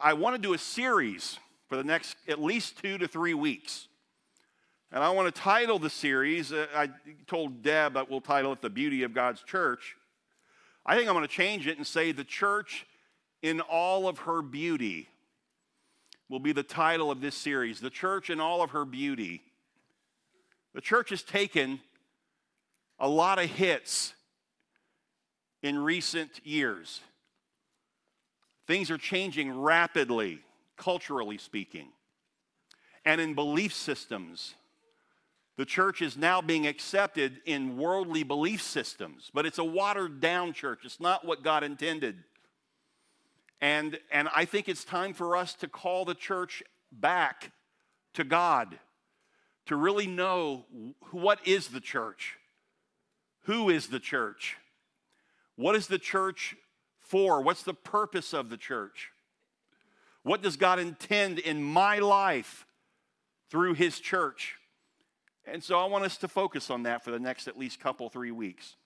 I want to do a series for the next at least two to three weeks. And I want to title the series, uh, I told Deb that we'll title it The Beauty of God's Church. I think I'm going to change it and say The Church in All of Her Beauty will be the title of this series. The Church in All of Her Beauty. The church has taken a lot of hits in recent years. Things are changing rapidly, culturally speaking. And in belief systems, the church is now being accepted in worldly belief systems, but it's a watered down church. It's not what God intended. And, and I think it's time for us to call the church back to God, to really know what is the church? Who is the church? What is the church for? What's the purpose of the church? What does God intend in my life through His church? And so I want us to focus on that for the next at least couple, three weeks.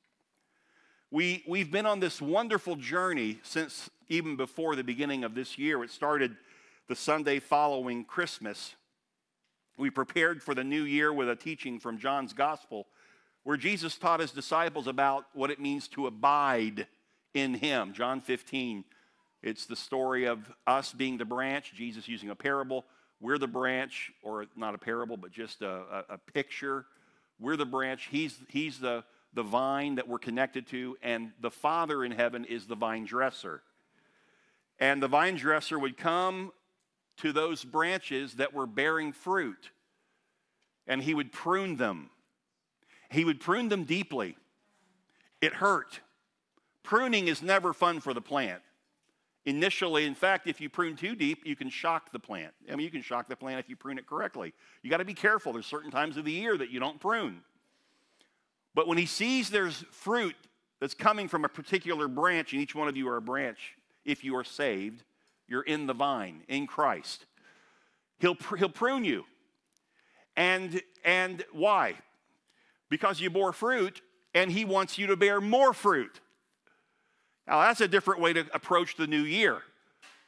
We, we've been on this wonderful journey since even before the beginning of this year. It started the Sunday following Christmas. We prepared for the new year with a teaching from John's Gospel where Jesus taught his disciples about what it means to abide in him. John 15, it's the story of us being the branch, Jesus using a parable. We're the branch, or not a parable, but just a, a, a picture. We're the branch. He's, he's the, the vine that we're connected to, and the Father in heaven is the vine dresser. And the vine dresser would come to those branches that were bearing fruit, and he would prune them. He would prune them deeply. It hurt. Pruning is never fun for the plant. Initially, in fact, if you prune too deep, you can shock the plant. I mean, you can shock the plant if you prune it correctly. You got to be careful. There's certain times of the year that you don't prune. But when he sees there's fruit that's coming from a particular branch, and each one of you are a branch, if you are saved, you're in the vine, in Christ. He'll, he'll prune you. And, and why? Because you bore fruit, and he wants you to bear more fruit. Now, that's a different way to approach the new year.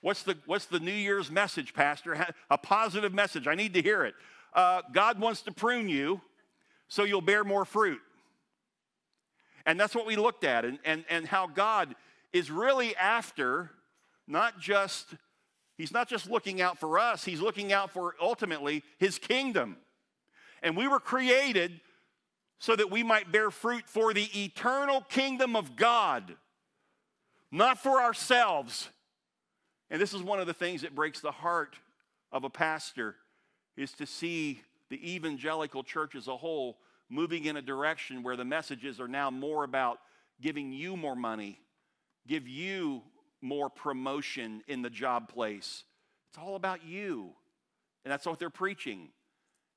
What's the, what's the New Year's message, Pastor? A positive message. I need to hear it. Uh, God wants to prune you so you'll bear more fruit. And that's what we looked at, and, and, and how God is really after not just, He's not just looking out for us, He's looking out for ultimately His kingdom. And we were created so that we might bear fruit for the eternal kingdom of God not for ourselves. And this is one of the things that breaks the heart of a pastor is to see the evangelical church as a whole moving in a direction where the messages are now more about giving you more money, give you more promotion in the job place. It's all about you. And that's what they're preaching.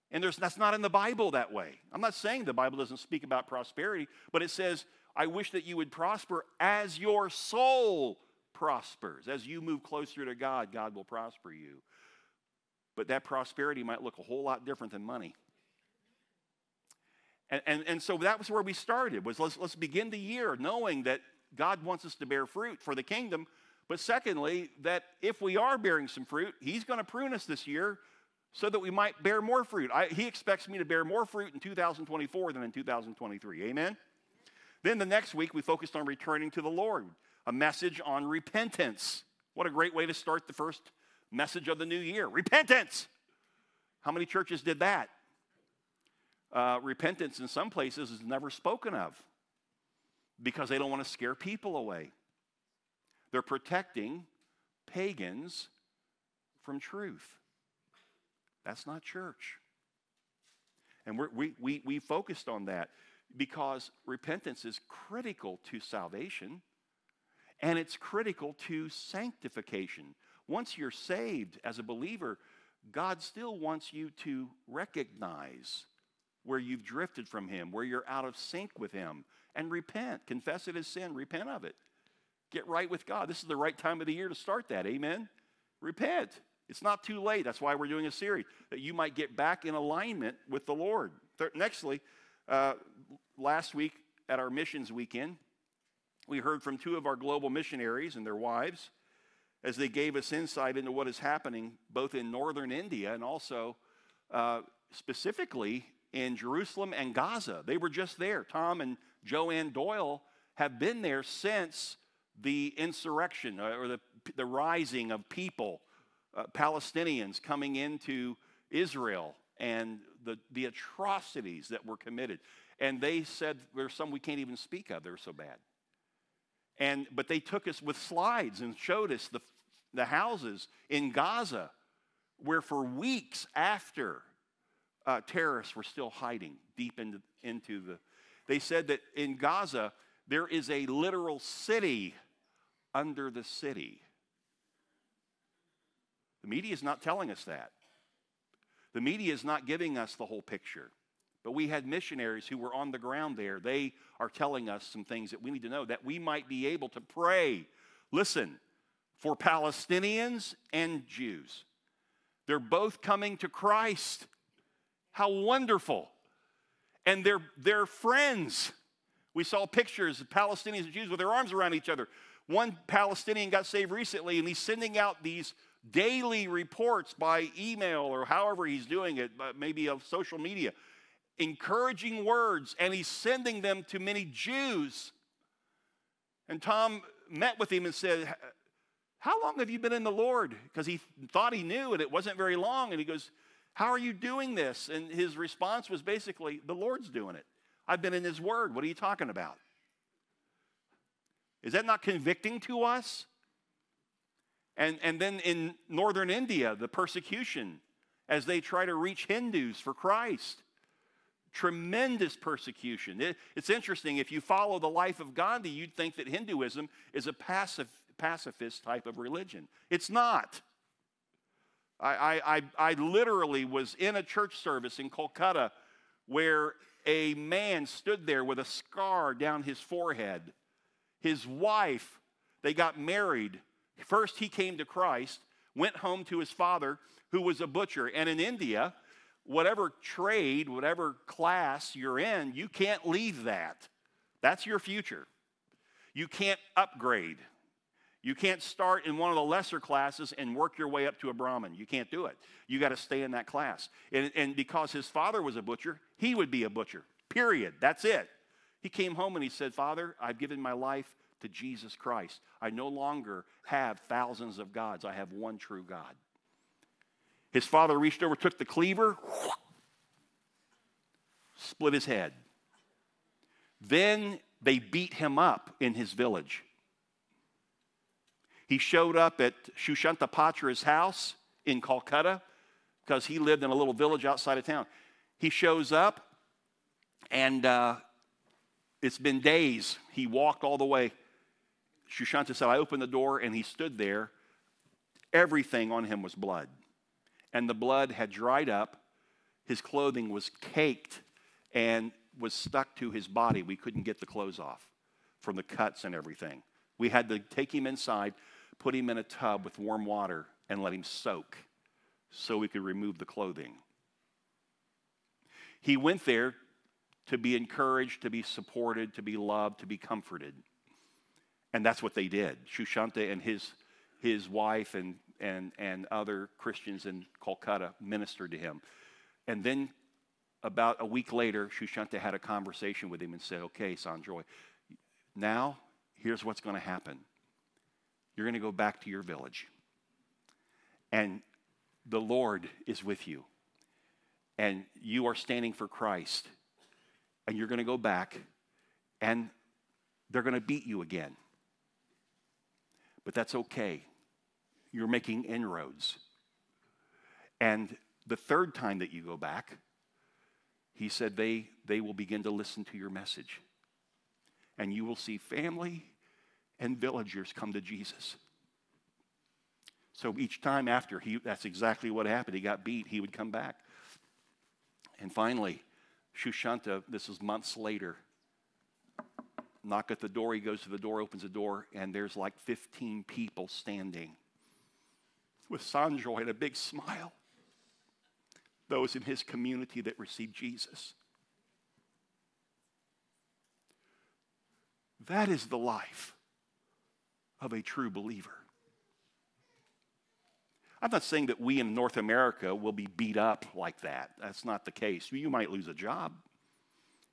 And that's not in the Bible that way. I'm not saying the Bible doesn't speak about prosperity, but it says I wish that you would prosper as your soul prospers. As you move closer to God, God will prosper you. But that prosperity might look a whole lot different than money. And, and, and so that was where we started was let's, let's begin the year knowing that God wants us to bear fruit for the kingdom. But secondly, that if we are bearing some fruit, He's going to prune us this year so that we might bear more fruit. I, he expects me to bear more fruit in 2024 than in 2023. Amen? Then the next week, we focused on returning to the Lord, a message on repentance. What a great way to start the first message of the new year repentance. How many churches did that? Uh, repentance in some places is never spoken of because they don't want to scare people away. They're protecting pagans from truth. That's not church. And we we, we focused on that because repentance is critical to salvation and it's critical to sanctification. Once you're saved as a believer, God still wants you to recognize where you've drifted from Him, where you're out of sync with Him, and repent. Confess it as sin, repent of it. Get right with God. This is the right time of the year to start that. Amen? Repent. It's not too late. That's why we're doing a series, that you might get back in alignment with the Lord. Nextly, uh, last week at our missions weekend, we heard from two of our global missionaries and their wives as they gave us insight into what is happening both in northern India and also uh, specifically in Jerusalem and Gaza. They were just there. Tom and Joanne Doyle have been there since the insurrection uh, or the, the rising of people, uh, Palestinians coming into Israel and the, the atrocities that were committed. And they said there's some we can't even speak of, they're so bad. And, but they took us with slides and showed us the, the houses in Gaza where for weeks after uh, terrorists were still hiding deep into, into the. They said that in Gaza, there is a literal city under the city. The media is not telling us that. The media is not giving us the whole picture. But we had missionaries who were on the ground there. They are telling us some things that we need to know that we might be able to pray. Listen, for Palestinians and Jews. They're both coming to Christ. How wonderful. And they're, they're friends. We saw pictures of Palestinians and Jews with their arms around each other. One Palestinian got saved recently, and he's sending out these daily reports by email or however he's doing it, maybe of social media encouraging words, and he's sending them to many Jews. And Tom met with him and said, How long have you been in the Lord? Because he thought he knew, and it wasn't very long. And he goes, How are you doing this? And his response was basically, The Lord's doing it. I've been in His Word. What are you talking about? Is that not convicting to us? And, and then in northern India, the persecution as they try to reach Hindus for Christ tremendous persecution. It, it's interesting, if you follow the life of Gandhi, you'd think that Hinduism is a pacif- pacifist type of religion. It's not. I, I, I literally was in a church service in Kolkata where a man stood there with a scar down his forehead. His wife, they got married. First, he came to Christ, went home to his father, who was a butcher. And in India, whatever trade, whatever class you're in, you can't leave that. That's your future. You can't upgrade. You can't start in one of the lesser classes and work your way up to a Brahmin. You can't do it. You got to stay in that class. And, and because his father was a butcher, he would be a butcher. Period. That's it. He came home and he said, Father, I've given my life to Jesus Christ. I no longer have thousands of gods, I have one true God. His father reached over, took the cleaver, split his head. Then they beat him up in his village. He showed up at Shushanta house in Calcutta because he lived in a little village outside of town. He shows up, and uh, it's been days. He walked all the way. Shushanta said, I opened the door, and he stood there. Everything on him was blood and the blood had dried up. His clothing was caked and was stuck to his body. We couldn't get the clothes off from the cuts and everything. We had to take him inside, put him in a tub with warm water, and let him soak so we could remove the clothing. He went there to be encouraged, to be supported, to be loved, to be comforted. And that's what they did. Shushanta and his, his wife and and, and other Christians in Kolkata ministered to him. And then about a week later, Shushanta had a conversation with him and said, Okay, Sanjoy, now here's what's going to happen. You're going to go back to your village, and the Lord is with you, and you are standing for Christ, and you're going to go back, and they're going to beat you again. But that's okay you're making inroads. And the third time that you go back, he said, they, they will begin to listen to your message. And you will see family and villagers come to Jesus. So each time after, he, that's exactly what happened. He got beat, he would come back. And finally, Shushanta, this is months later, knock at the door. He goes to the door, opens the door, and there's like 15 people standing with Sanjoy and a big smile. Those in his community that received Jesus. That is the life of a true believer. I'm not saying that we in North America will be beat up like that. That's not the case. You might lose a job,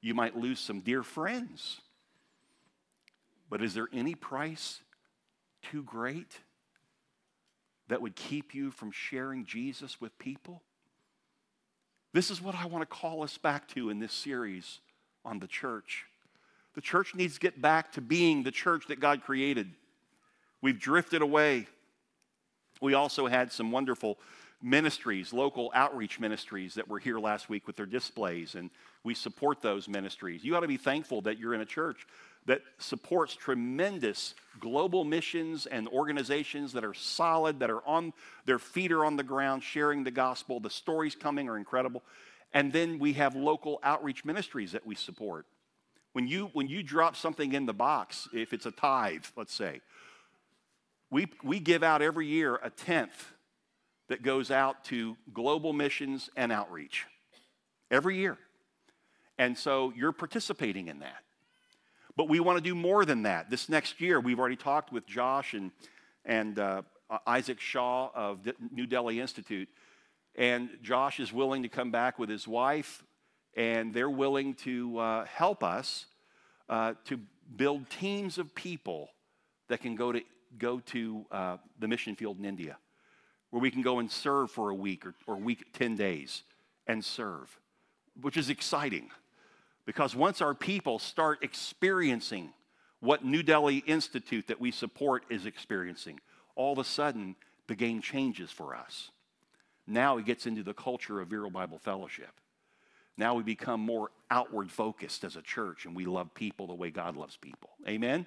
you might lose some dear friends. But is there any price too great that would keep you from sharing Jesus with people? This is what I want to call us back to in this series on the church. The church needs to get back to being the church that God created. We've drifted away. We also had some wonderful ministries, local outreach ministries that were here last week with their displays, and we support those ministries. You ought to be thankful that you're in a church that supports tremendous global missions and organizations that are solid, that are on their feet are on the ground sharing the gospel. The stories coming are incredible. And then we have local outreach ministries that we support. When you, when you drop something in the box, if it's a tithe, let's say, we, we give out every year a tenth that goes out to global missions and outreach. Every year. And so you're participating in that. But we want to do more than that. This next year, we've already talked with Josh and, and uh, Isaac Shaw of New Delhi Institute. And Josh is willing to come back with his wife, and they're willing to uh, help us uh, to build teams of people that can go to, go to uh, the mission field in India, where we can go and serve for a week or, or week, 10 days and serve, which is exciting. Because once our people start experiencing what New Delhi Institute that we support is experiencing, all of a sudden the game changes for us. Now it gets into the culture of Vero Bible Fellowship. Now we become more outward focused as a church and we love people the way God loves people. Amen?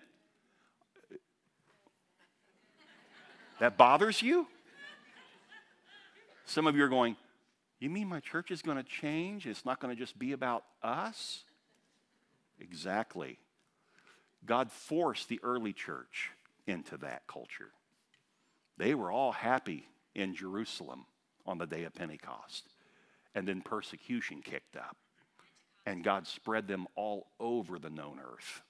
That bothers you? Some of you are going, You mean my church is going to change? It's not going to just be about us? Exactly. God forced the early church into that culture. They were all happy in Jerusalem on the day of Pentecost. And then persecution kicked up. And God spread them all over the known earth.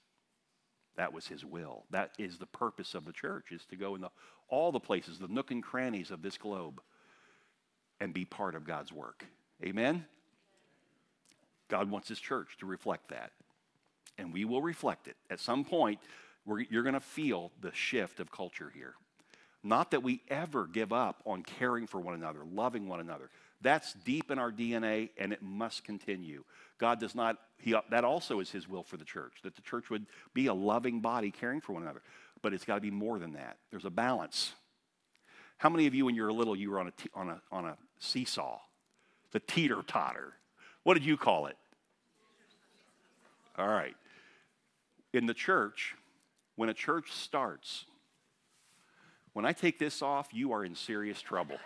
That was his will. That is the purpose of the church, is to go into all the places, the nook and crannies of this globe, and be part of God's work. Amen? God wants his church to reflect that and we will reflect it. At some point, you're going to feel the shift of culture here. Not that we ever give up on caring for one another, loving one another. That's deep in our DNA and it must continue. God does not, he, that also is His will for the church, that the church would be a loving body caring for one another. But it's got to be more than that. There's a balance. How many of you, when you were little, you were on a, on a, on a seesaw, the teeter totter? What did you call it? All right in the church, when a church starts, when I take this off, you are in serious trouble.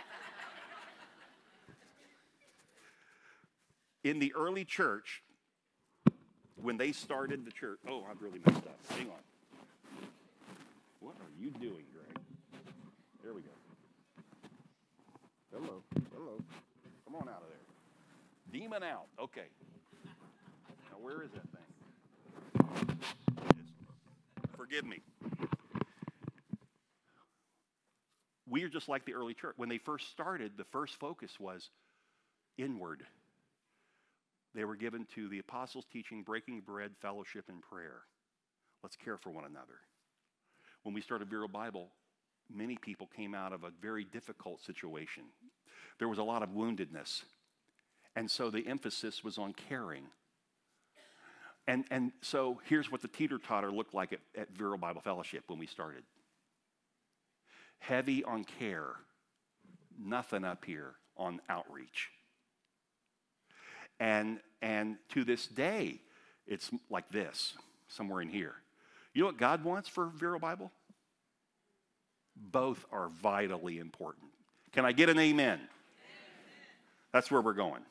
in the early church, when they started the church, oh, I've really messed up. Hang on. What are you doing, Greg? There we go. Hello. Hello. Come on out of there. Demon out. Okay. Now, where is that thing? Forgive me. We are just like the early church. When they first started, the first focus was inward. They were given to the apostles' teaching, breaking bread, fellowship, and prayer. Let's care for one another. When we started Vero Bible, many people came out of a very difficult situation. There was a lot of woundedness. And so the emphasis was on caring and, and so here's what the teeter totter looked like at, at Vero Bible Fellowship when we started heavy on care, nothing up here on outreach. And, and to this day, it's like this, somewhere in here. You know what God wants for Vero Bible? Both are vitally important. Can I get an amen? amen? That's where we're going.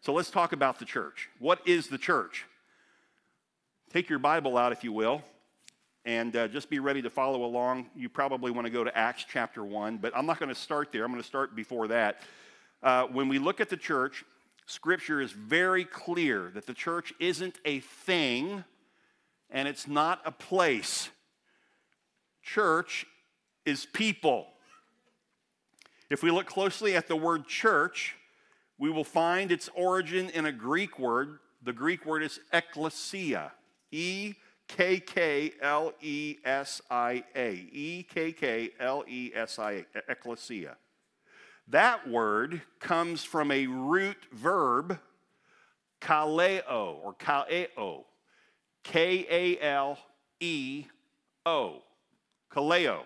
So let's talk about the church. What is the church? Take your Bible out, if you will, and uh, just be ready to follow along. You probably want to go to Acts chapter 1, but I'm not going to start there. I'm going to start before that. Uh, when we look at the church, Scripture is very clear that the church isn't a thing and it's not a place. Church is people. If we look closely at the word church, we will find its origin in a Greek word. The Greek word is ekklesia. E K K L E S I A. E K K L E S I A. Ekklesia. That word comes from a root verb, kaleo or kaleo. K A L E O. Kaleo.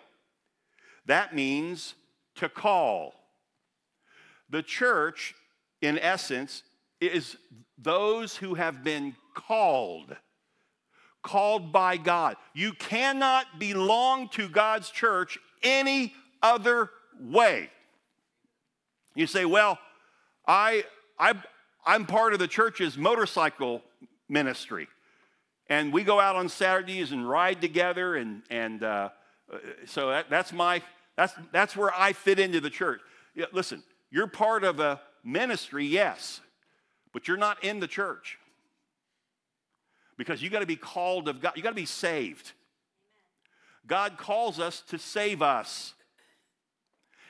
That means to call. The church, in essence, is those who have been called. Called by God. You cannot belong to God's church any other way. You say, well, I, I, I'm part of the church's motorcycle ministry. And we go out on Saturdays and ride together. And, and uh, so that, that's, my, that's, that's where I fit into the church. Yeah, listen, you're part of a ministry, yes, but you're not in the church. Because you got to be called of God, you got to be saved. God calls us to save us.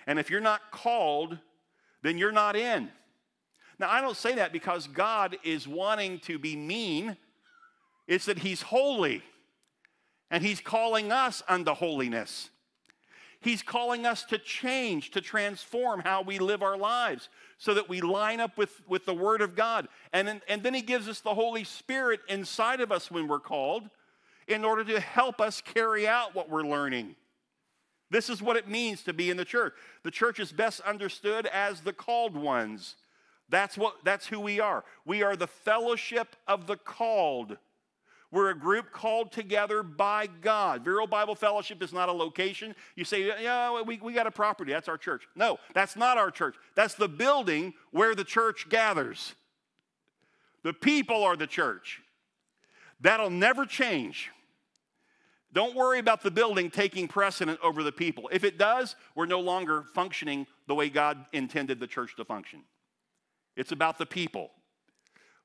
And if you're not called, then you're not in. Now, I don't say that because God is wanting to be mean. It's that He's holy and He's calling us unto holiness. He's calling us to change, to transform how we live our lives so that we line up with, with the Word of God. And, and then He gives us the Holy Spirit inside of us when we're called in order to help us carry out what we're learning. This is what it means to be in the church. The church is best understood as the called ones. That's, what, that's who we are. We are the fellowship of the called. We're a group called together by God. Vero Bible Fellowship is not a location. You say, yeah, we, we got a property. That's our church. No, that's not our church. That's the building where the church gathers. The people are the church. That'll never change. Don't worry about the building taking precedent over the people. If it does, we're no longer functioning the way God intended the church to function. It's about the people.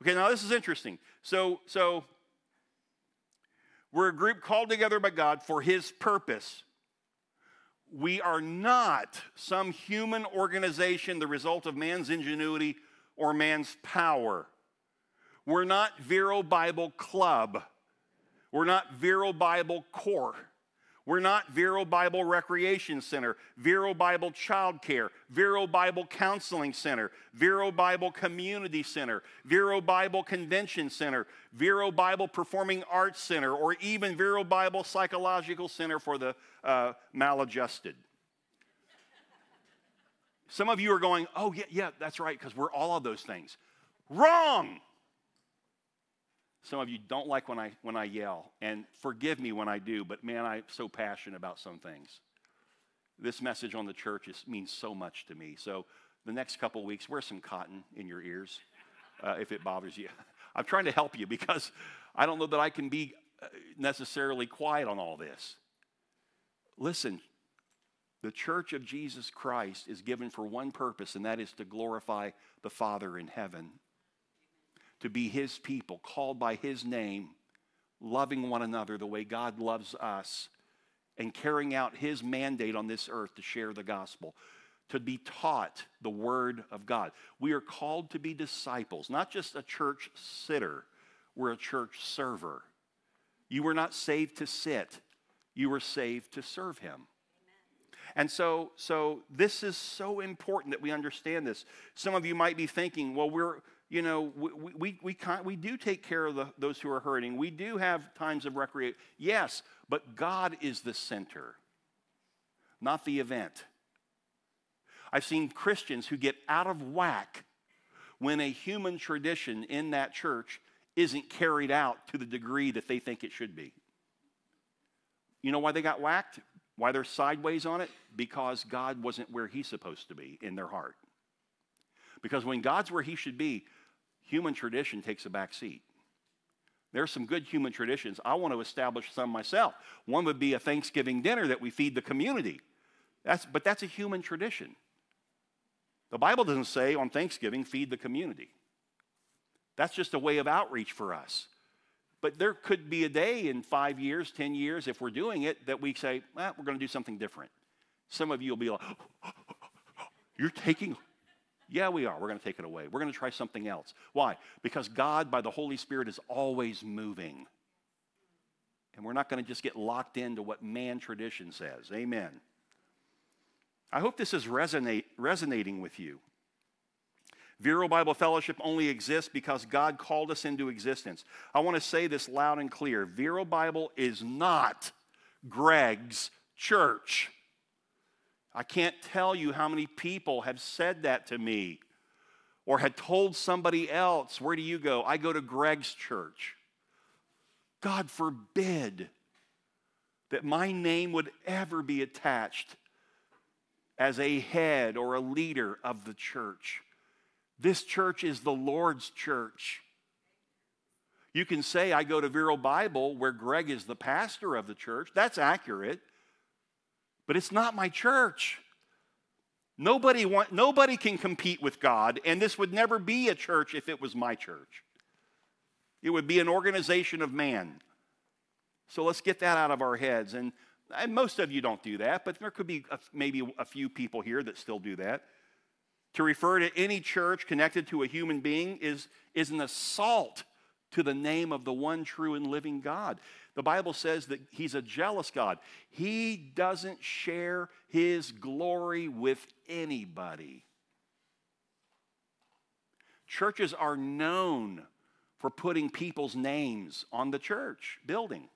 Okay, now this is interesting. So, so we're a group called together by God for His purpose. We are not some human organization, the result of man's ingenuity or man's power. We're not Vero Bible Club. We're not Vero Bible Corps. We're not Vero Bible Recreation Center, Vero Bible Child Care, Vero Bible Counseling Center, Vero Bible Community Center, Vero Bible Convention Center, Vero Bible Performing Arts Center, or even Vero Bible Psychological Center for the uh, maladjusted. Some of you are going, oh, yeah, yeah, that's right, because we're all of those things. Wrong! Some of you don't like when I, when I yell, and forgive me when I do, but man, I'm so passionate about some things. This message on the church is, means so much to me. So, the next couple weeks, wear some cotton in your ears uh, if it bothers you. I'm trying to help you because I don't know that I can be uh, necessarily quiet on all this. Listen, the church of Jesus Christ is given for one purpose, and that is to glorify the Father in heaven to be His people, called by His name, loving one another the way God loves us, and carrying out His mandate on this earth to share the gospel, to be taught the Word of God. We are called to be disciples, not just a church sitter, we're a church server. You were not saved to sit, you were saved to serve Him. And so, so this is so important that we understand this. Some of you might be thinking, well, we're, you know, we, we, we, we do take care of the, those who are hurting. We do have times of recreation. Yes, but God is the center, not the event. I've seen Christians who get out of whack when a human tradition in that church isn't carried out to the degree that they think it should be. You know why they got whacked? Why they're sideways on it? Because God wasn't where He's supposed to be in their heart. Because when God's where He should be, human tradition takes a back seat. There's some good human traditions. I want to establish some myself. One would be a Thanksgiving dinner that we feed the community. That's, but that's a human tradition. The Bible doesn't say on Thanksgiving, feed the community. That's just a way of outreach for us. But there could be a day in five years, 10 years, if we're doing it, that we say, well, we're going to do something different. Some of you will be like, You're taking, yeah, we are. We're going to take it away. We're going to try something else. Why? Because God, by the Holy Spirit, is always moving. And we're not going to just get locked into what man tradition says. Amen. I hope this is resonate, resonating with you. Vero Bible Fellowship only exists because God called us into existence. I want to say this loud and clear Vero Bible is not Greg's church. I can't tell you how many people have said that to me or had told somebody else, Where do you go? I go to Greg's church. God forbid that my name would ever be attached as a head or a leader of the church. This church is the Lord's church. You can say, I go to Vero Bible where Greg is the pastor of the church. That's accurate. But it's not my church. Nobody, want, nobody can compete with God, and this would never be a church if it was my church. It would be an organization of man. So let's get that out of our heads. And, and most of you don't do that, but there could be a, maybe a few people here that still do that. To refer to any church connected to a human being is, is an assault to the name of the one true and living God. The Bible says that He's a jealous God. He doesn't share His glory with anybody. Churches are known for putting people's names on the church building.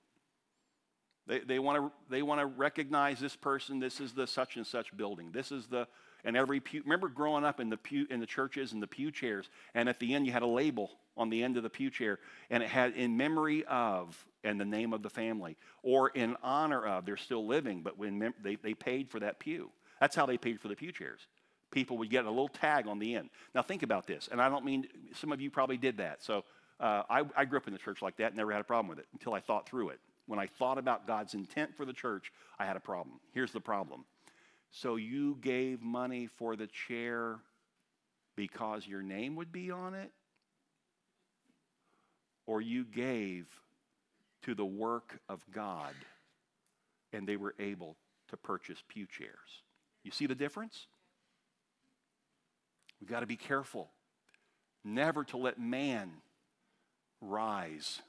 They, they want to recognize this person. This is the such and such building. This is the and every pew. Remember growing up in the pew in the churches and the pew chairs, and at the end you had a label on the end of the pew chair, and it had in memory of and the name of the family, or in honor of. They're still living, but when mem- they they paid for that pew. That's how they paid for the pew chairs. People would get a little tag on the end. Now think about this, and I don't mean some of you probably did that. So uh, I, I grew up in the church like that, never had a problem with it until I thought through it. When I thought about God's intent for the church, I had a problem. Here's the problem. So you gave money for the chair because your name would be on it? Or you gave to the work of God and they were able to purchase pew chairs? You see the difference? We've got to be careful never to let man rise.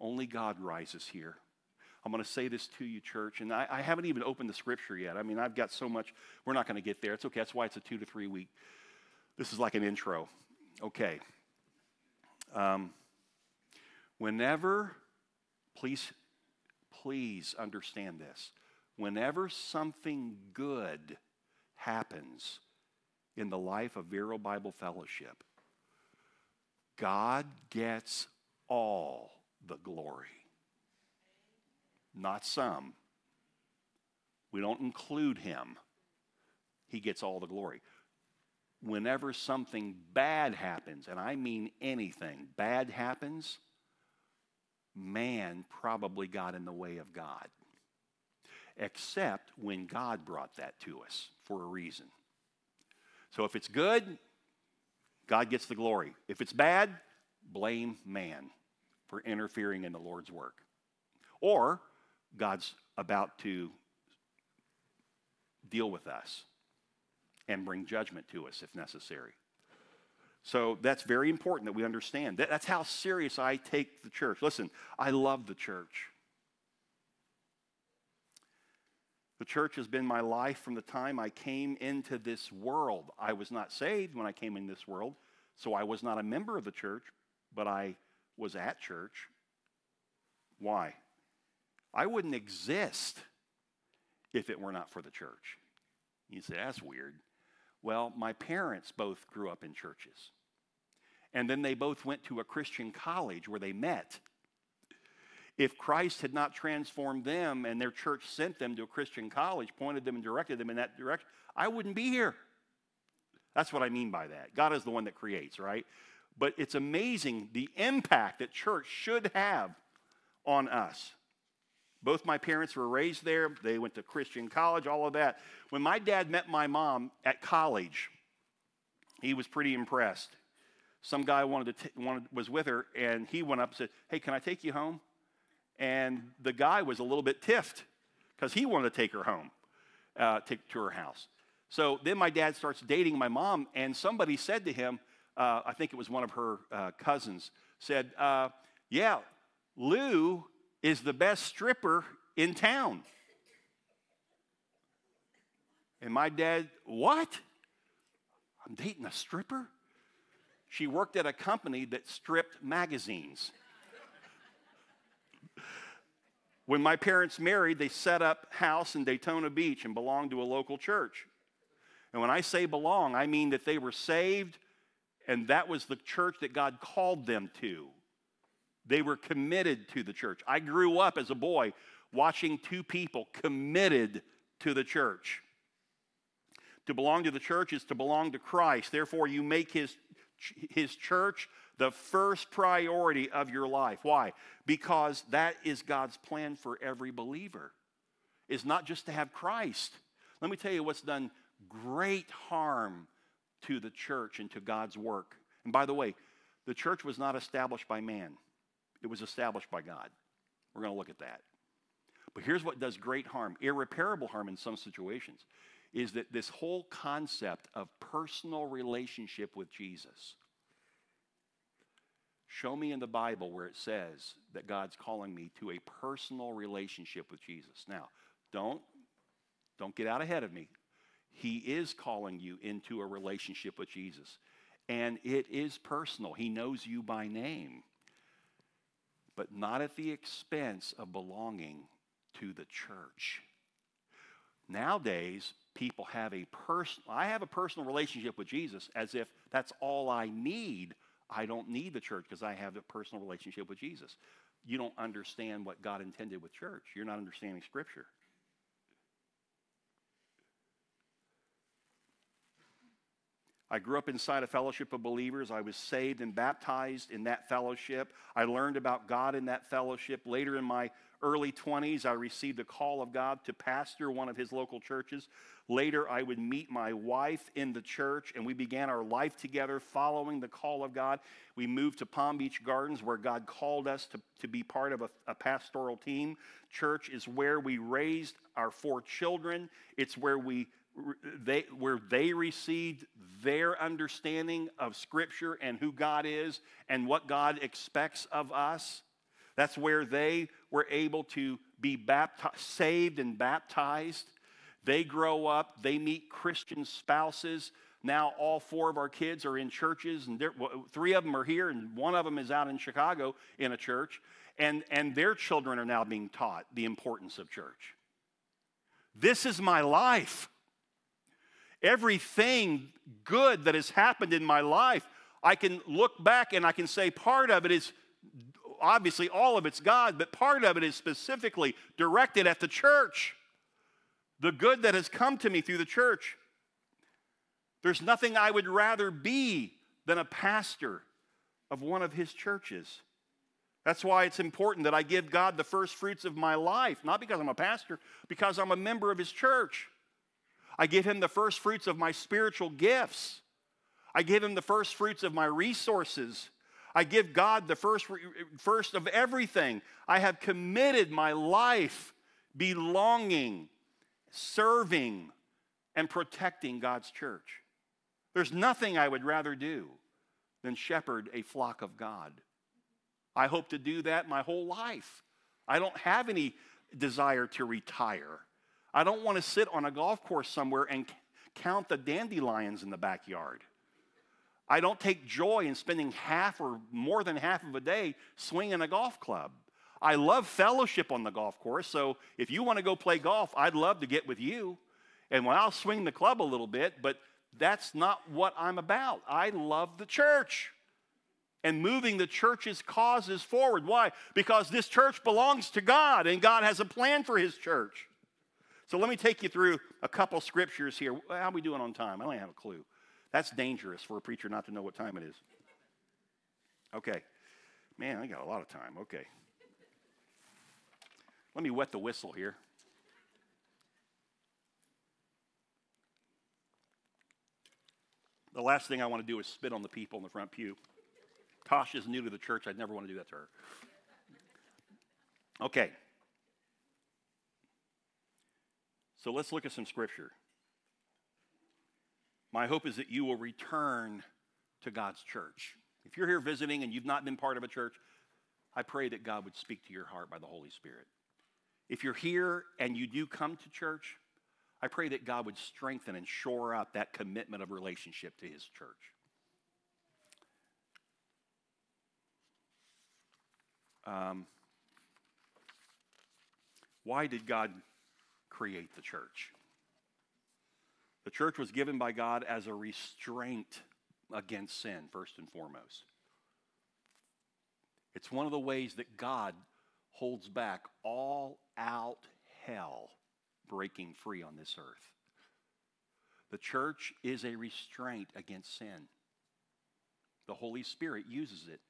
Only God rises here. I'm going to say this to you, church, and I, I, haven't even opened the scripture yet. I mean, I've got so much. We're not going to get there. It's okay. That's why it's a two to three week. This is like an intro. Okay. Um, whenever, please, please understand this. Whenever something good happens in the life of Vero Bible Fellowship, God gets all the glory not some. We don't include him. He gets all the glory. Whenever something bad happens, and I mean anything, bad happens, man probably got in the way of God. Except when God brought that to us for a reason. So if it's good, God gets the glory. If it's bad, blame man for interfering in the Lord's work. Or God's about to deal with us and bring judgment to us if necessary. So that's very important that we understand. that's how serious I take the church. Listen, I love the church. The church has been my life from the time I came into this world. I was not saved when I came in this world, so I was not a member of the church, but I was at church. Why? I wouldn't exist if it were not for the church. You say, that's weird. Well, my parents both grew up in churches. And then they both went to a Christian college where they met. If Christ had not transformed them and their church sent them to a Christian college, pointed them and directed them in that direction, I wouldn't be here. That's what I mean by that. God is the one that creates, right? But it's amazing the impact that church should have on us. Both my parents were raised there. They went to Christian college, all of that. When my dad met my mom at college, he was pretty impressed. Some guy wanted to t- wanted, was with her, and he went up and said, Hey, can I take you home? And the guy was a little bit tiffed because he wanted to take her home, uh, take to her house. So then my dad starts dating my mom, and somebody said to him, uh, I think it was one of her uh, cousins, said, uh, Yeah, Lou is the best stripper in town. And my dad, What? I'm dating a stripper? She worked at a company that stripped magazines. when my parents married, they set up house in Daytona Beach and belonged to a local church. And when I say belong, I mean that they were saved and that was the church that God called them to. They were committed to the church. I grew up as a boy watching two people committed to the church. To belong to the church is to belong to Christ. Therefore, you make his, his church the first priority of your life. Why? Because that is God's plan for every believer. Is not just to have Christ. Let me tell you what's done great harm to the church and to God's work. And by the way, the church was not established by man, it was established by God. We're going to look at that. But here's what does great harm, irreparable harm in some situations, is that this whole concept of personal relationship with Jesus. Show me in the Bible where it says that God's calling me to a personal relationship with Jesus. Now, don't don't get out ahead of me. He is calling you into a relationship with Jesus. And it is personal. He knows you by name, but not at the expense of belonging to the church. Nowadays, people have a personal, I have a personal relationship with Jesus as if that's all I need. I don't need the church because I have a personal relationship with Jesus. You don't understand what God intended with church. You're not understanding Scripture. I grew up inside a fellowship of believers. I was saved and baptized in that fellowship. I learned about God in that fellowship. Later in my early 20s, I received a call of God to pastor one of his local churches. Later, I would meet my wife in the church, and we began our life together following the call of God. We moved to Palm Beach Gardens, where God called us to, to be part of a, a pastoral team. Church is where we raised our four children, it's where we they, where they received their understanding of Scripture and who God is and what God expects of us. That's where they were able to be baptized, saved and baptized. They grow up, they meet Christian spouses. Now, all four of our kids are in churches, and three of them are here, and one of them is out in Chicago in a church. And, and their children are now being taught the importance of church. This is my life everything good that has happened in my life, I can look back and I can say part of it is obviously all of it's God, but part of it is specifically directed at the church. The good that has come to me through the church. There's nothing I would rather be than a pastor of one of his churches. That's why it's important that I give God the first fruits of my life, not because I'm a pastor, because I'm a member of his church. I give him the first fruits of my spiritual gifts. I give him the first fruits of my resources. I give God the first, first of everything. I have committed my life belonging, serving, and protecting God's church. There's nothing I would rather do than shepherd a flock of God. I hope to do that my whole life. I don't have any desire to retire. I don't want to sit on a golf course somewhere and count the dandelions in the backyard. I don't take joy in spending half or more than half of a day swinging a golf club. I love fellowship on the golf course, so if you want to go play golf, I'd love to get with you. And when I'll swing the club a little bit, but that's not what I'm about. I love the church and moving the church's causes forward. Why? Because this church belongs to God and God has a plan for his church. So let me take you through a couple scriptures here. How are we doing on time? I don't have a clue. That's dangerous for a preacher not to know what time it is. Okay. Man, I got a lot of time. Okay. Let me wet the whistle here. The last thing I want to do is spit on the people in the front pew. Tosh is new to the church. I'd never want to do that to her. Okay. So let's look at some scripture. my hope is that you will return to God's church. If you're here visiting and you've not been part of a church, I pray that God would speak to your heart by the Holy Spirit. If you're here and you do come to church, I pray that God would strengthen and shore up that commitment of relationship to His church. Um, why did God create the church? The church was given by God as a restraint against sin, first and foremost. It's one of the ways that God holds back all out hell breaking free on this earth. The church is a restraint against sin. The Holy Spirit uses it.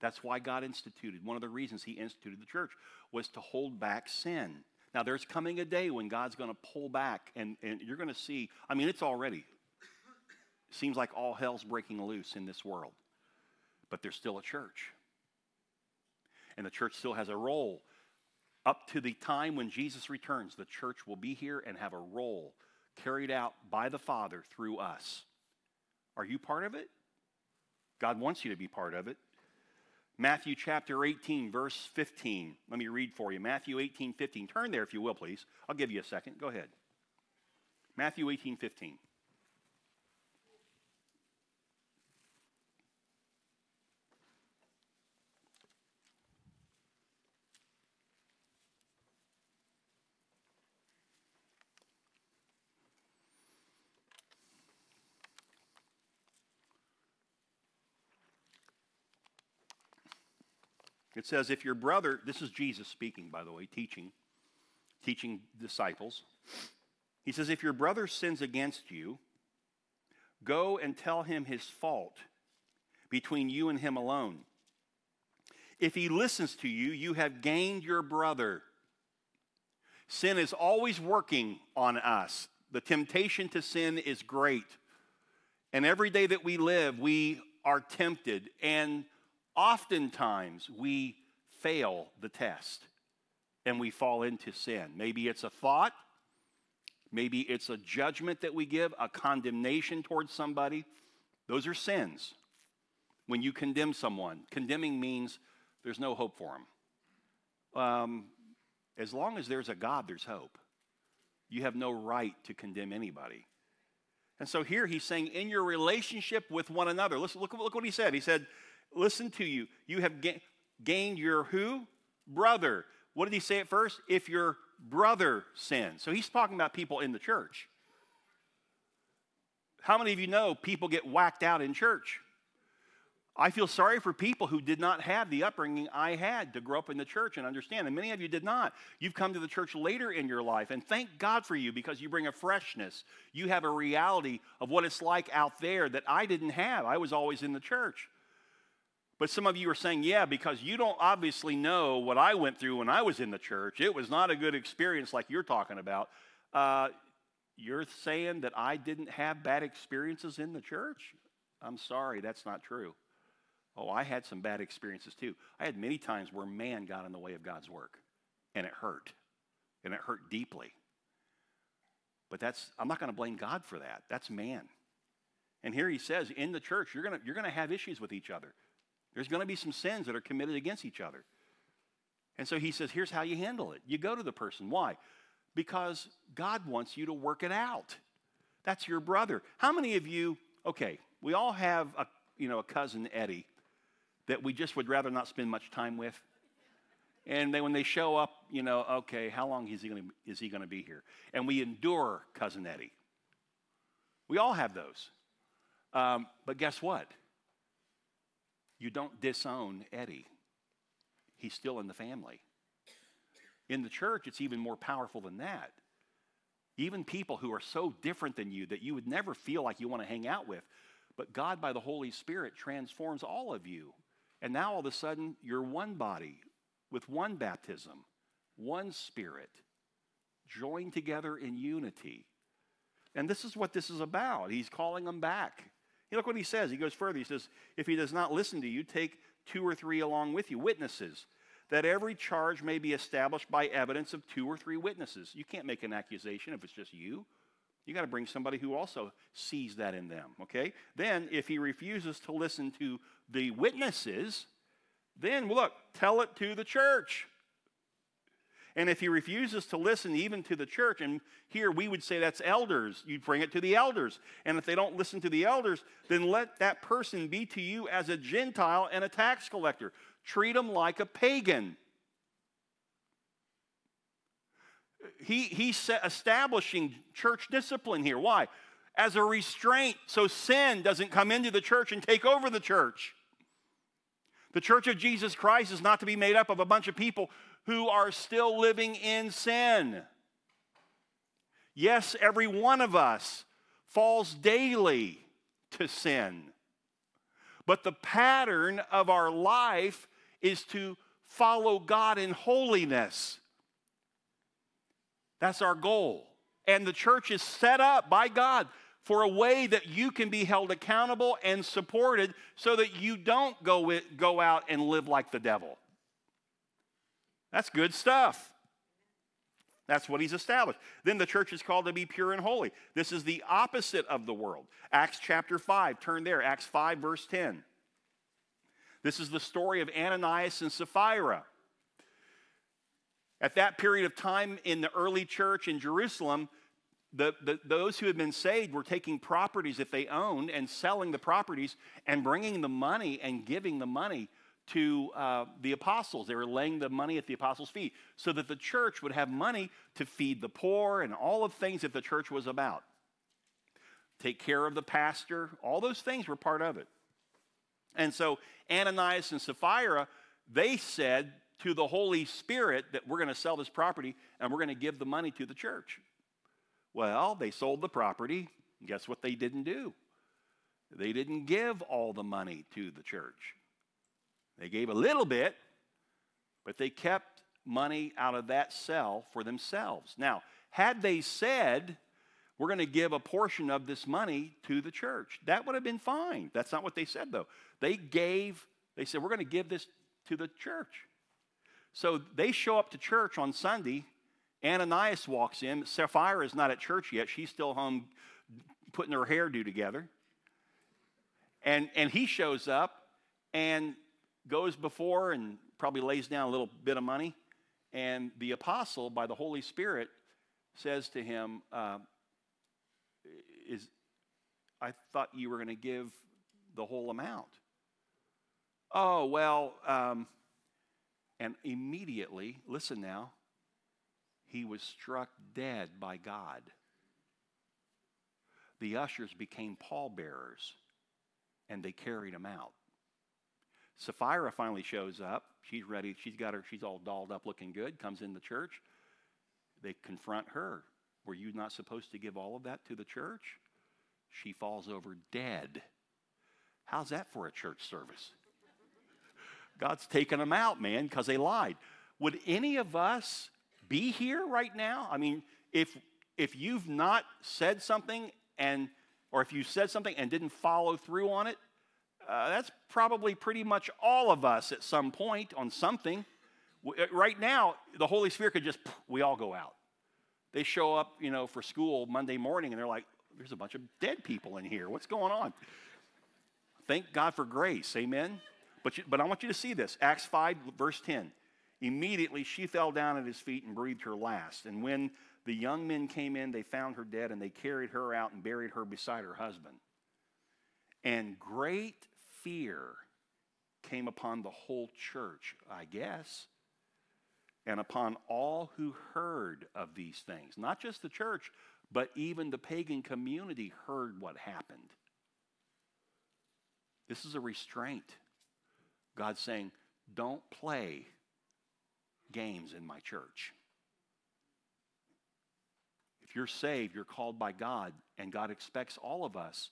That's why God instituted, one of the reasons He instituted the church was to hold back sin. Now, there's coming a day when God's going to pull back, and, and you're going to see, I mean, it's already. Seems like all hell's breaking loose in this world, but there's still a church. And the church still has a role. Up to the time when Jesus returns, the church will be here and have a role carried out by the Father through us. Are you part of it? God wants you to be part of it. Matthew chapter 18, verse 15. Let me read for you. Matthew 18, 15. Turn there if you will, please. I'll give you a second. Go ahead. Matthew 18, 15. It says, if your brother, this is Jesus speaking, by the way, teaching, teaching disciples. He says, if your brother sins against you, go and tell him his fault between you and him alone. If he listens to you, you have gained your brother. Sin is always working on us. The temptation to sin is great. And every day that we live, we are tempted. And oftentimes we fail the test and we fall into sin. Maybe it's a thought, maybe it's a judgment that we give, a condemnation towards somebody. Those are sins. When you condemn someone, condemning means there's no hope for them. Um, as long as there's a God, there's hope. You have no right to condemn anybody. And so here he's saying, in your relationship with one another, listen, look, look what he said. He said, listen to you. You have ga- gained your who? Brother. What did he say at first? If your brother sins. So he's talking about people in the church. How many of you know people get whacked out in church? I feel sorry for people who did not have the upbringing I had to grow up in the church and understand. And many of you did not. You've come to the church later in your life. And thank God for you because you bring a freshness. You have a reality of what it's like out there that I didn't have. I was always in the church. But some of you are saying, yeah, because you don't obviously know what I went through when I was in the church. It was not a good experience like you're talking about. Uh, you're saying that I didn't have bad experiences in the church? I'm sorry, that's not true. Oh, I had some bad experiences too. I had many times where man got in the way of God's work, and it hurt, and it hurt deeply. But that's, I'm not going to blame God for that. That's man. And here he says, in the church, you're going you're going to have issues with each other. There's going to be some sins that are committed against each other. And so he says, here's how you handle it. You go to the person. Why? Because God wants you to work it out. That's your brother. How many of you, okay, we all have a, you know, a cousin Eddie that we just would rather not spend much time with. And then when they show up, you know, okay, how long is he going to, is he going to be here? And we endure cousin Eddie. We all have those. Um, but guess what? You don't disown Eddie, he's still in the family. In the church, it's even more powerful than that. Even people who are so different than you that you would never feel like you want to hang out with, but God, by the Holy Spirit, transforms all of you. And now all of a sudden, you're one body with one baptism, one spirit, joined together in unity. And this is what this is about. He's calling them back. Look what he says. He goes further. He says, If he does not listen to you, take two or three along with you, witnesses, that every charge may be established by evidence of two or three witnesses. You can't make an accusation if it's just you. You got to bring somebody who also sees that in them, okay? Then, if he refuses to listen to the witnesses, then look, tell it to the church. And if he refuses to listen even to the church, and here we would say that's elders, you bring it to the elders. And if they don't listen to the elders, then let that person be to you as a Gentile and a tax collector. Treat them like a pagan. He, he's establishing church discipline here. Why? As a restraint so sin doesn't come into the church and take over the church. The church of Jesus Christ is not to be made up of a bunch of people who are still living in sin. Yes, every one of us falls daily to sin. But the pattern of our life is to follow God in holiness. That's our goal. And the church is set up by God for a way that you can be held accountable and supported so that you don't go, go out and live like the devil. That's good stuff. That's what he's established. Then the church is called to be pure and holy. This is the opposite of the world. Acts chapter 5, turn there, Acts 5, verse 10. This is the story of Ananias and Sapphira. At that period of time in the early church in Jerusalem, the, the, those who had been saved were taking properties that they owned and selling the properties and bringing the money and giving the money to uh, the apostles. They were laying the money at the apostles' feet so that the church would have money to feed the poor and all of things that the church was about. Take care of the pastor, all those things were part of it. And so Ananias and Sapphira, they said to the Holy Spirit that we're going to sell this property and we're going to give the money to the church. Well, they sold the property. Guess what they didn't do? They didn't give all the money to the church. They gave a little bit, but they kept money out of that cell for themselves. Now, had they said, we're going to give a portion of this money to the church, that would have been fine. That's not what they said, though. They gave, they said, we're going to give this to the church. So they show up to church on Sunday. Ananias walks in. Sapphira is not at church yet. She's still home putting her hairdo together. And, and he shows up, and goes before and probably lays down a little bit of money. And the apostle, by the Holy Spirit, says to him, uh, is, I thought you were going to give the whole amount. Oh, well, um, and immediately, listen now, he was struck dead by God. The ushers became pallbearers and they carried him out. Sapphira finally shows up. She's ready. She's got her, she's all dolled up looking good, comes in the church. They confront her. Were you not supposed to give all of that to the church? She falls over dead. How's that for a church service? God's taken them out, man, because they lied. Would any of us be here right now? I mean, if if you've not said something and or if you said something and didn't follow through on it, uh, that's probably pretty much all of us at some point on something. Uh, right now, the Holy Spirit could just, we all go out. They show up, you know, for school Monday morning and they're like, there's a bunch of dead people in here. What's going on? Thank God for grace. Amen. But, you, but I want you to see this. Acts 5, verse 10. Immediately she fell down at his feet and breathed her last. And when the young men came in, they found her dead and they carried her out and buried her beside her husband. And great fear came upon the whole church, I guess, and upon all who heard of these things. Not just the church, but even the pagan community heard what happened. This is a restraint. God's saying, don't play games in my church. If you're saved, you're called by God, and God expects all of us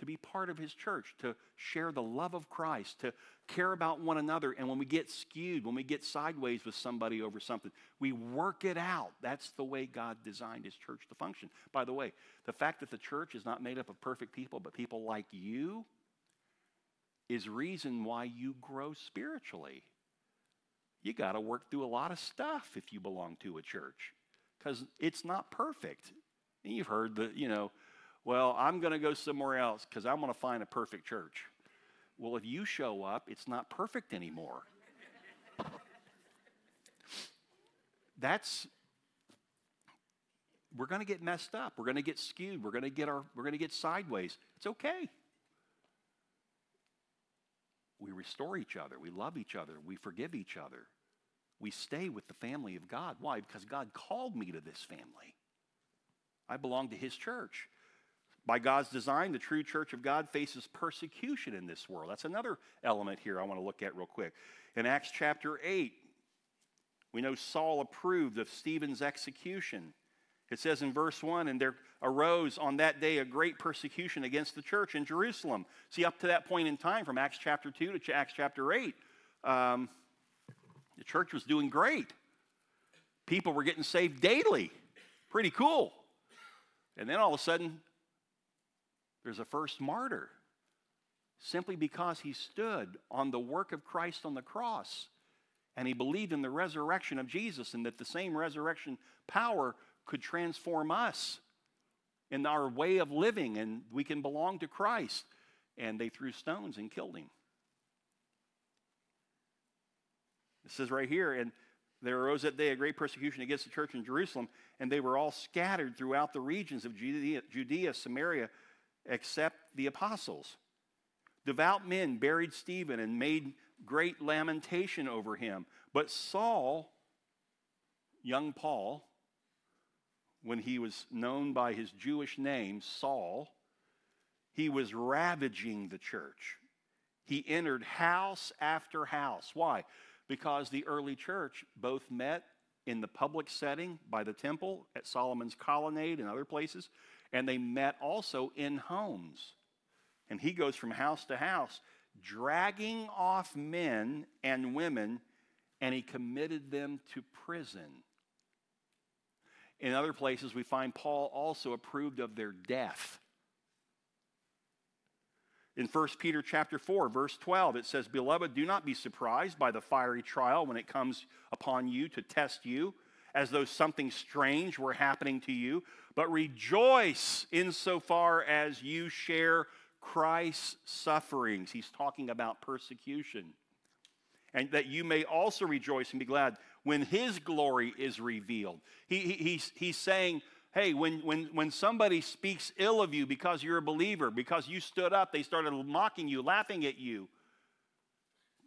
to be part of his church, to share the love of Christ, to care about one another. And when we get skewed, when we get sideways with somebody over something, we work it out. That's the way God designed his church to function. By the way, the fact that the church is not made up of perfect people, but people like you, is reason why you grow spiritually. You got to work through a lot of stuff if you belong to a church because it's not perfect. And you've heard the, you know, well, I'm going to go somewhere else because I'm going to find a perfect church. Well, if you show up, it's not perfect anymore. That's we're going to get messed up. We're going to get skewed. We're going to get our we're going to get sideways. It's okay. We restore each other. We love each other. We forgive each other. We stay with the family of God. Why? Because God called me to this family. I belong to his church. By God's design, the true church of God faces persecution in this world. That's another element here I want to look at real quick. In Acts chapter 8, we know Saul approved of Stephen's execution. It says in verse 1 And there arose on that day a great persecution against the church in Jerusalem. See, up to that point in time, from Acts chapter 2 to Acts chapter 8, um, the church was doing great. People were getting saved daily. Pretty cool. And then all of a sudden, there's a first martyr simply because he stood on the work of Christ on the cross and he believed in the resurrection of Jesus and that the same resurrection power could transform us in our way of living and we can belong to Christ. And they threw stones and killed him. It says right here, and there arose that day a great persecution against the church in Jerusalem, and they were all scattered throughout the regions of Judea, Judea Samaria, except the apostles. Devout men buried Stephen and made great lamentation over him. But Saul, young Paul, when he was known by his Jewish name, Saul, he was ravaging the church. He entered house after house. Why? Because the early church both met in the public setting by the temple at Solomon's colonnade and other places, and they met also in homes. And he goes from house to house, dragging off men and women, and he committed them to prison. In other places, we find Paul also approved of their death. In 1 Peter chapter 4, verse 12, it says, Beloved, do not be surprised by the fiery trial when it comes upon you to test you, as though something strange were happening to you, but rejoice insofar as you share Christ's sufferings. He's talking about persecution. And that you may also rejoice and be glad when his glory is revealed. He, he, he's, he's saying, hey, when, when, when somebody speaks ill of you because you're a believer, because you stood up, they started mocking you, laughing at you.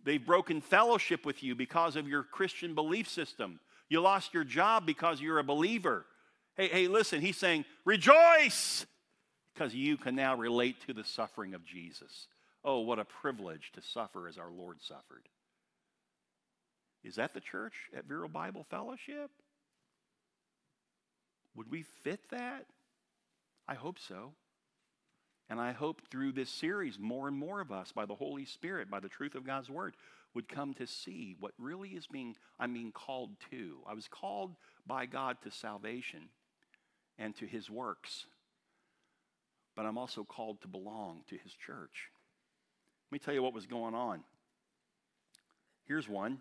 They've broken fellowship with you because of your Christian belief system. You lost your job because you're a believer. Hey, hey, listen, he's saying, rejoice because you can now relate to the suffering of Jesus. Oh, what a privilege to suffer as our Lord suffered. Is that the church at Vero Bible Fellowship? Would we fit that? I hope so. And I hope through this series, more and more of us, by the Holy Spirit, by the truth of God's Word, would come to see what really is being, I'm being called to. I was called by God to salvation and to His works, but I'm also called to belong to His church. Let me tell you what was going on. Here's one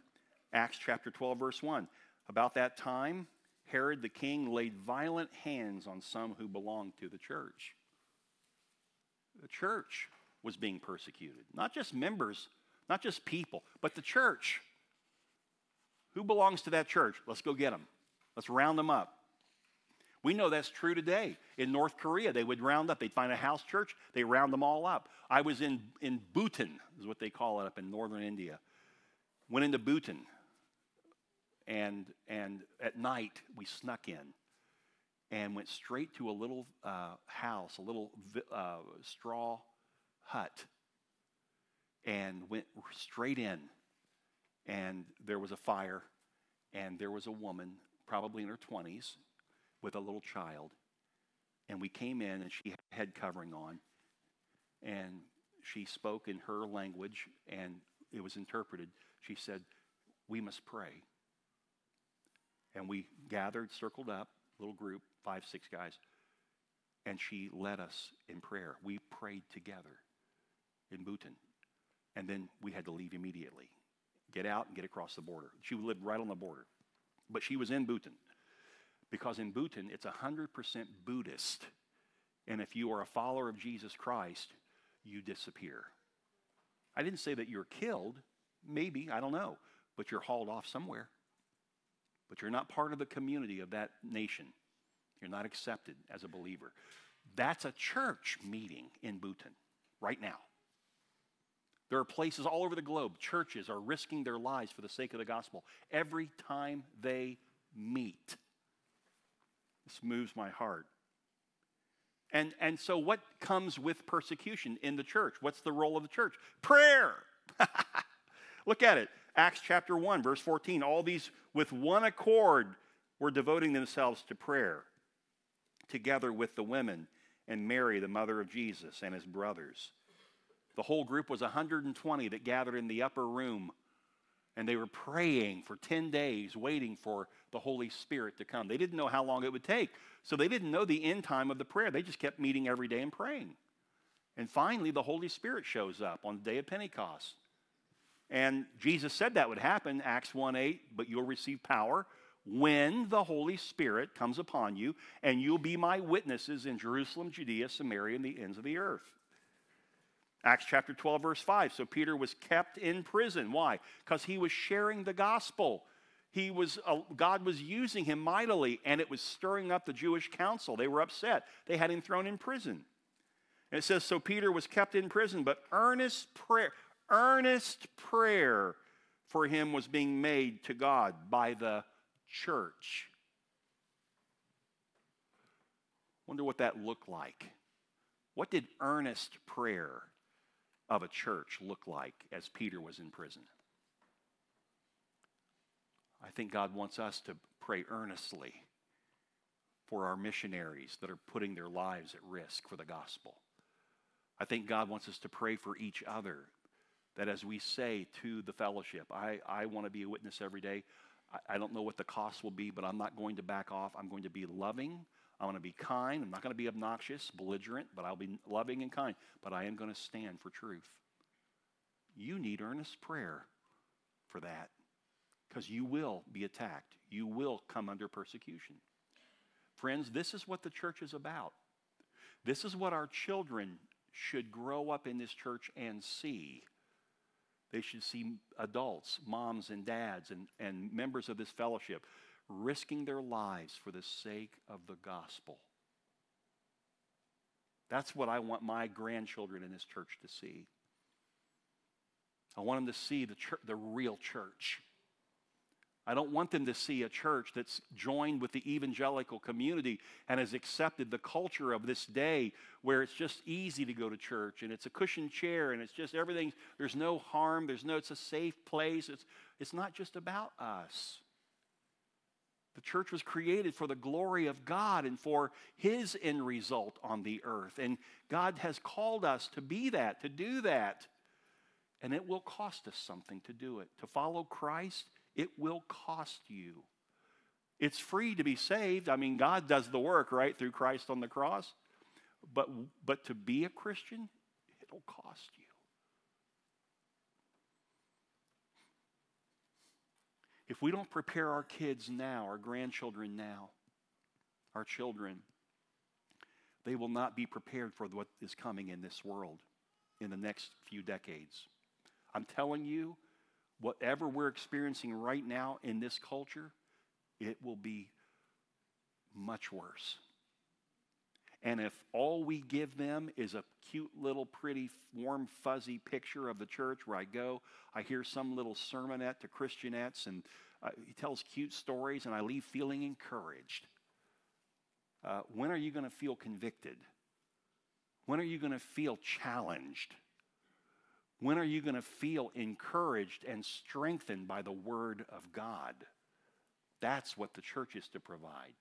Acts chapter 12, verse 1. About that time, Herod the king laid violent hands on some who belonged to the church. The church was being persecuted, not just members, not just people, but the church. Who belongs to that church? Let's go get them. Let's round them up. We know that's true today. In North Korea, they would round up. They'd find a house church, they round them all up. I was in, in Bhutan, is what they call it up in northern India. Went into Bhutan and, and at night we snuck in and went straight to a little uh, house, a little uh, straw hut, and went straight in. And there was a fire, and there was a woman, probably in her 20s, with a little child. And we came in, and she had head covering on, and she spoke in her language, and it was interpreted. She said, We must pray. And we gathered, circled up, little group, five, six guys, and she led us in prayer. We prayed together in Bhutan. And then we had to leave immediately, get out and get across the border. She lived right on the border, but she was in Bhutan. Because in Bhutan, it's 100% Buddhist. And if you are a follower of Jesus Christ, you disappear. I didn't say that you're killed. Maybe, I don't know. But you're hauled off somewhere. But you're not part of the community of that nation. You're not accepted as a believer. That's a church meeting in Bhutan right now. There are places all over the globe, churches are risking their lives for the sake of the gospel every time they meet. This moves my heart. And, and so, what comes with persecution in the church? What's the role of the church? Prayer. Look at it. Acts chapter 1, verse 14. All these with one accord were devoting themselves to prayer, together with the women and Mary, the mother of Jesus, and his brothers. The whole group was 120 that gathered in the upper room, and they were praying for 10 days, waiting for the Holy Spirit to come. They didn't know how long it would take, so they didn't know the end time of the prayer. They just kept meeting every day and praying. And finally, the Holy Spirit shows up on the day of Pentecost. And Jesus said that would happen, Acts 1 8, but you'll receive power when the Holy Spirit comes upon you, and you'll be my witnesses in Jerusalem, Judea, Samaria, and the ends of the earth. Acts chapter 12, verse 5. So Peter was kept in prison. Why? Because he was sharing the gospel. He was, uh, God was using him mightily, and it was stirring up the Jewish council. They were upset. They had him thrown in prison. And it says, So Peter was kept in prison, but earnest prayer, earnest prayer for him was being made to God by the church. Wonder what that looked like. What did earnest prayer of a church look like as Peter was in prison? I think God wants us to pray earnestly for our missionaries that are putting their lives at risk for the gospel. I think God wants us to pray for each other that as we say to the fellowship, I, I want to be a witness every day. I, I don't know what the cost will be, but I'm not going to back off. I'm going to be loving. I'm going to be kind. I'm not going to be obnoxious, belligerent, but I'll be loving and kind. But I am going to stand for truth. You need earnest prayer for that because you will be attacked. You will come under persecution. Friends, this is what the church is about. This is what our children should grow up in this church and see. They should see adults, moms and dads, and, and members of this fellowship risking their lives for the sake of the gospel. That's what I want my grandchildren in this church to see. I want them to see the, church, the real church. I don't want them to see a church that's joined with the evangelical community and has accepted the culture of this day where it's just easy to go to church and it's a cushion chair and it's just everything, there's no harm, there's no, it's a safe place. It's, it's not just about us. The church was created for the glory of God and for His end result on the earth. And God has called us to be that, to do that. And it will cost us something to do it. To follow Christ it will cost you. It's free to be saved. I mean, God does the work, right, through Christ on the cross. But, but to be a Christian, it'll cost you. If we don't prepare our kids now, our grandchildren now, our children, they will not be prepared for what is coming in this world in the next few decades. I'm telling you, whatever we're experiencing right now in this culture, it will be much worse. And if all we give them is a cute little pretty warm fuzzy picture of the church where I go, I hear some little sermonette to Christianettes and uh, he tells cute stories and I leave feeling encouraged. Uh, when are you going to feel convicted? When are you going to feel challenged? When are you going to feel encouraged and strengthened by the Word of God? That's what the church is to provide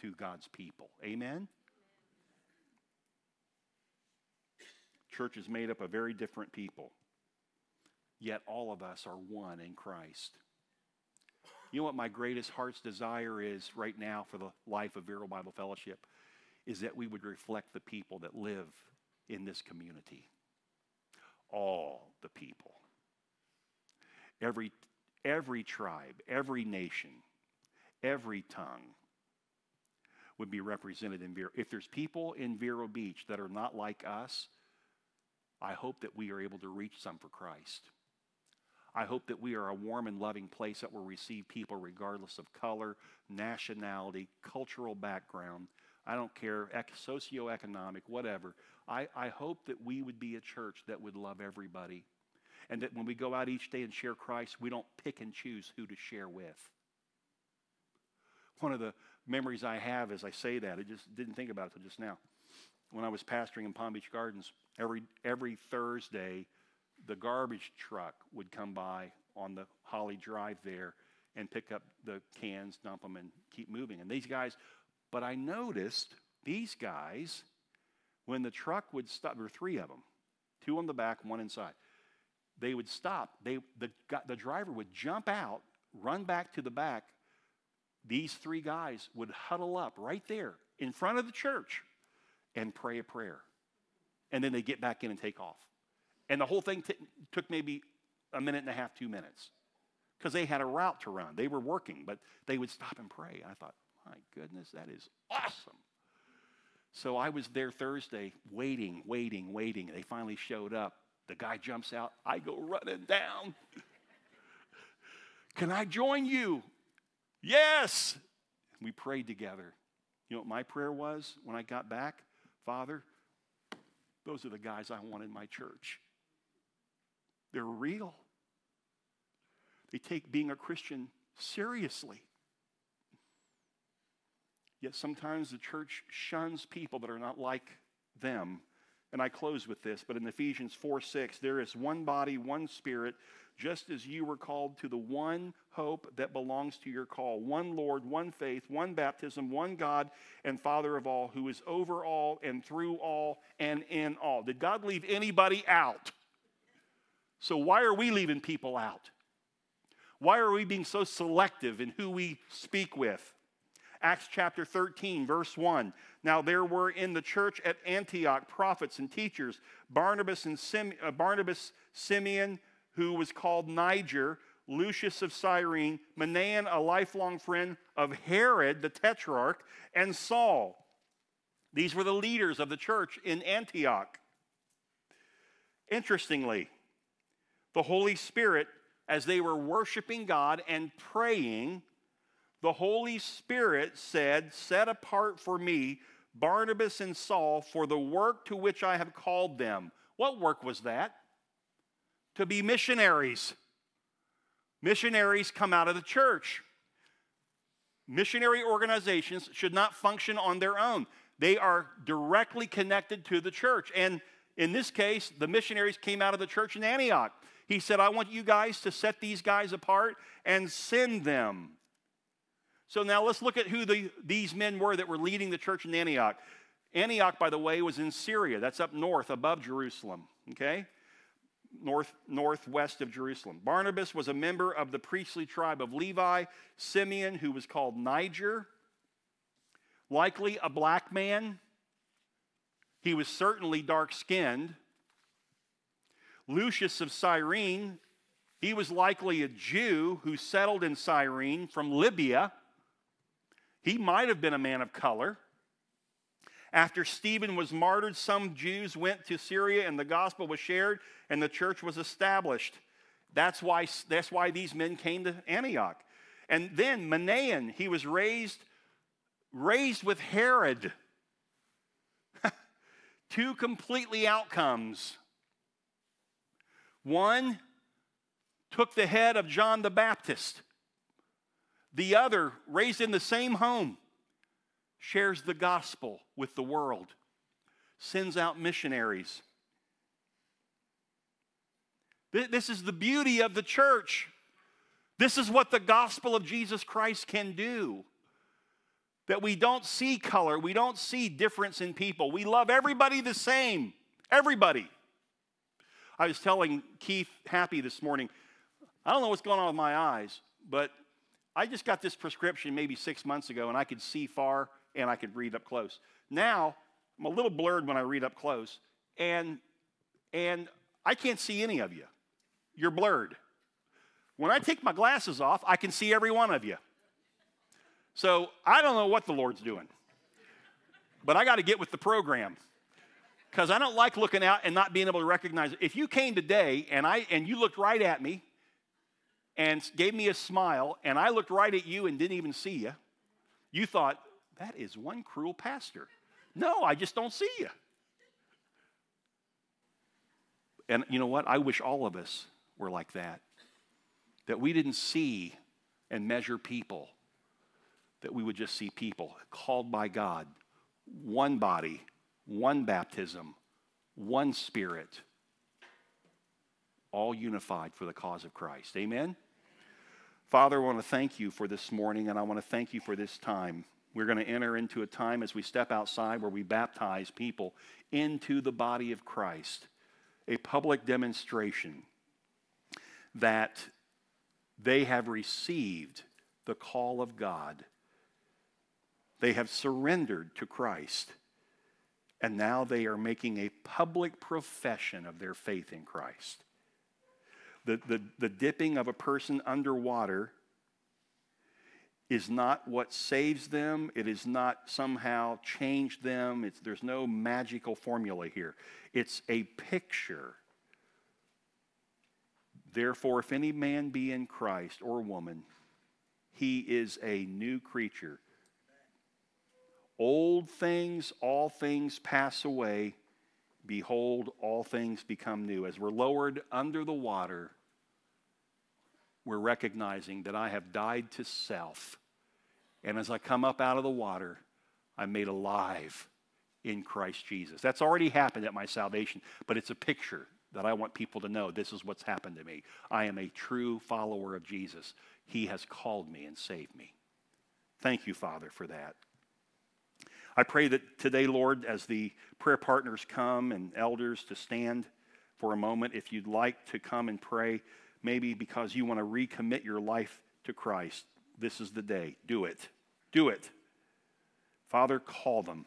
to God's people. Amen? Church is made up of very different people, yet all of us are one in Christ. You know what my greatest heart's desire is right now for the life of Vero Bible Fellowship? Is that we would reflect the people that live in this community all the people. Every, every tribe, every nation, every tongue. would be represented in Vero. If there's people in Vero Beach that are not like us, I hope that we are able to reach some for Christ. I hope that we are a warm and loving place that will receive people regardless of color, nationality, cultural background. I don't care, socioeconomic, whatever. I, I hope that we would be a church that would love everybody. And that when we go out each day and share Christ, we don't pick and choose who to share with. One of the memories I have as I say that, I just didn't think about it until just now. When I was pastoring in Palm Beach Gardens, every, every Thursday, the garbage truck would come by on the Holly Drive there and pick up the cans, dump them, and keep moving. And these guys, but I noticed these guys, when the truck would stop, there were three of them, two on the back, one inside. They would stop. They, the, the driver would jump out, run back to the back. These three guys would huddle up right there in front of the church and pray a prayer. And then they get back in and take off. And the whole thing t- took maybe a minute and a half, two minutes, because they had a route to run. They were working, but they would stop and pray. I thought, my goodness, that is awesome. So I was there Thursday waiting, waiting, waiting. They finally showed up. The guy jumps out. I go running down. Can I join you? Yes. We prayed together. You know what my prayer was when I got back? Father, those are the guys I want in my church. They're real. They take being a Christian seriously. Yet sometimes the church shuns people that are not like them. And I close with this, but in Ephesians 4 6, there is one body, one spirit, just as you were called to the one hope that belongs to your call one Lord, one faith, one baptism, one God and Father of all, who is over all and through all and in all. Did God leave anybody out? So, why are we leaving people out? Why are we being so selective in who we speak with? Acts chapter 13, verse 1. Now there were in the church at Antioch prophets and teachers Barnabas and Sim, uh, Barnabas, Simeon, who was called Niger, Lucius of Cyrene, Manaen, a lifelong friend of Herod the Tetrarch, and Saul. These were the leaders of the church in Antioch. Interestingly, the Holy Spirit, as they were worshiping God and praying, the Holy Spirit said, Set apart for me Barnabas and Saul for the work to which I have called them. What work was that? To be missionaries. Missionaries come out of the church. Missionary organizations should not function on their own. They are directly connected to the church. And in this case, the missionaries came out of the church in Antioch. He said, I want you guys to set these guys apart and send them. So now let's look at who the, these men were that were leading the church in Antioch. Antioch, by the way, was in Syria. That's up north above Jerusalem, okay? North, northwest of Jerusalem. Barnabas was a member of the priestly tribe of Levi. Simeon, who was called Niger, likely a black man. He was certainly dark skinned. Lucius of Cyrene, he was likely a Jew who settled in Cyrene from Libya. He might have been a man of color. After Stephen was martyred, some Jews went to Syria and the gospel was shared and the church was established. That's why, that's why these men came to Antioch. And then Manaen, he was raised, raised with Herod. Two completely outcomes. One took the head of John the Baptist. The other, raised in the same home, shares the gospel with the world, sends out missionaries. This is the beauty of the church. This is what the gospel of Jesus Christ can do. That we don't see color, we don't see difference in people. We love everybody the same. Everybody. I was telling Keith Happy this morning, I don't know what's going on with my eyes, but I just got this prescription maybe six months ago and I could see far and I could read up close. Now, I'm a little blurred when I read up close, and, and I can't see any of you. You're blurred. When I take my glasses off, I can see every one of you. So I don't know what the Lord's doing. but I got to get with the program because I don't like looking out and not being able to recognize it. If you came today and I and you looked right at me and gave me a smile and I looked right at you and didn't even see you, you thought that is one cruel pastor. No, I just don't see you. And you know what? I wish all of us were like that. That we didn't see and measure people, that we would just see people called by God, one body, one baptism, one spirit, all unified for the cause of Christ. Amen? Father, I want to thank you for this morning, and I want to thank you for this time. We're going to enter into a time as we step outside where we baptize people into the body of Christ, a public demonstration that they have received the call of God. They have surrendered to Christ. And now they are making a public profession of their faith in Christ. The, the, the dipping of a person underwater is not what saves them. It is not somehow changed them. It's, there's no magical formula here. It's a picture. Therefore, if any man be in Christ or woman, he is a new creature. Old things, all things pass away. Behold, all things become new. As we're lowered under the water, we're recognizing that I have died to self. And as I come up out of the water, I'm made alive in Christ Jesus. That's already happened at my salvation, but it's a picture that I want people to know this is what's happened to me. I am a true follower of Jesus. He has called me and saved me. Thank you, Father, for that. I pray that today, Lord, as the prayer partners come and elders to stand for a moment, if you'd like to come and pray, maybe because you want to recommit your life to Christ, this is the day. Do it. Do it. Father, call them,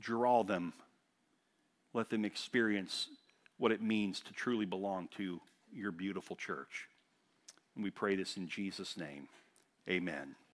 draw them, let them experience what it means to truly belong to your beautiful church. And we pray this in Jesus' name. Amen.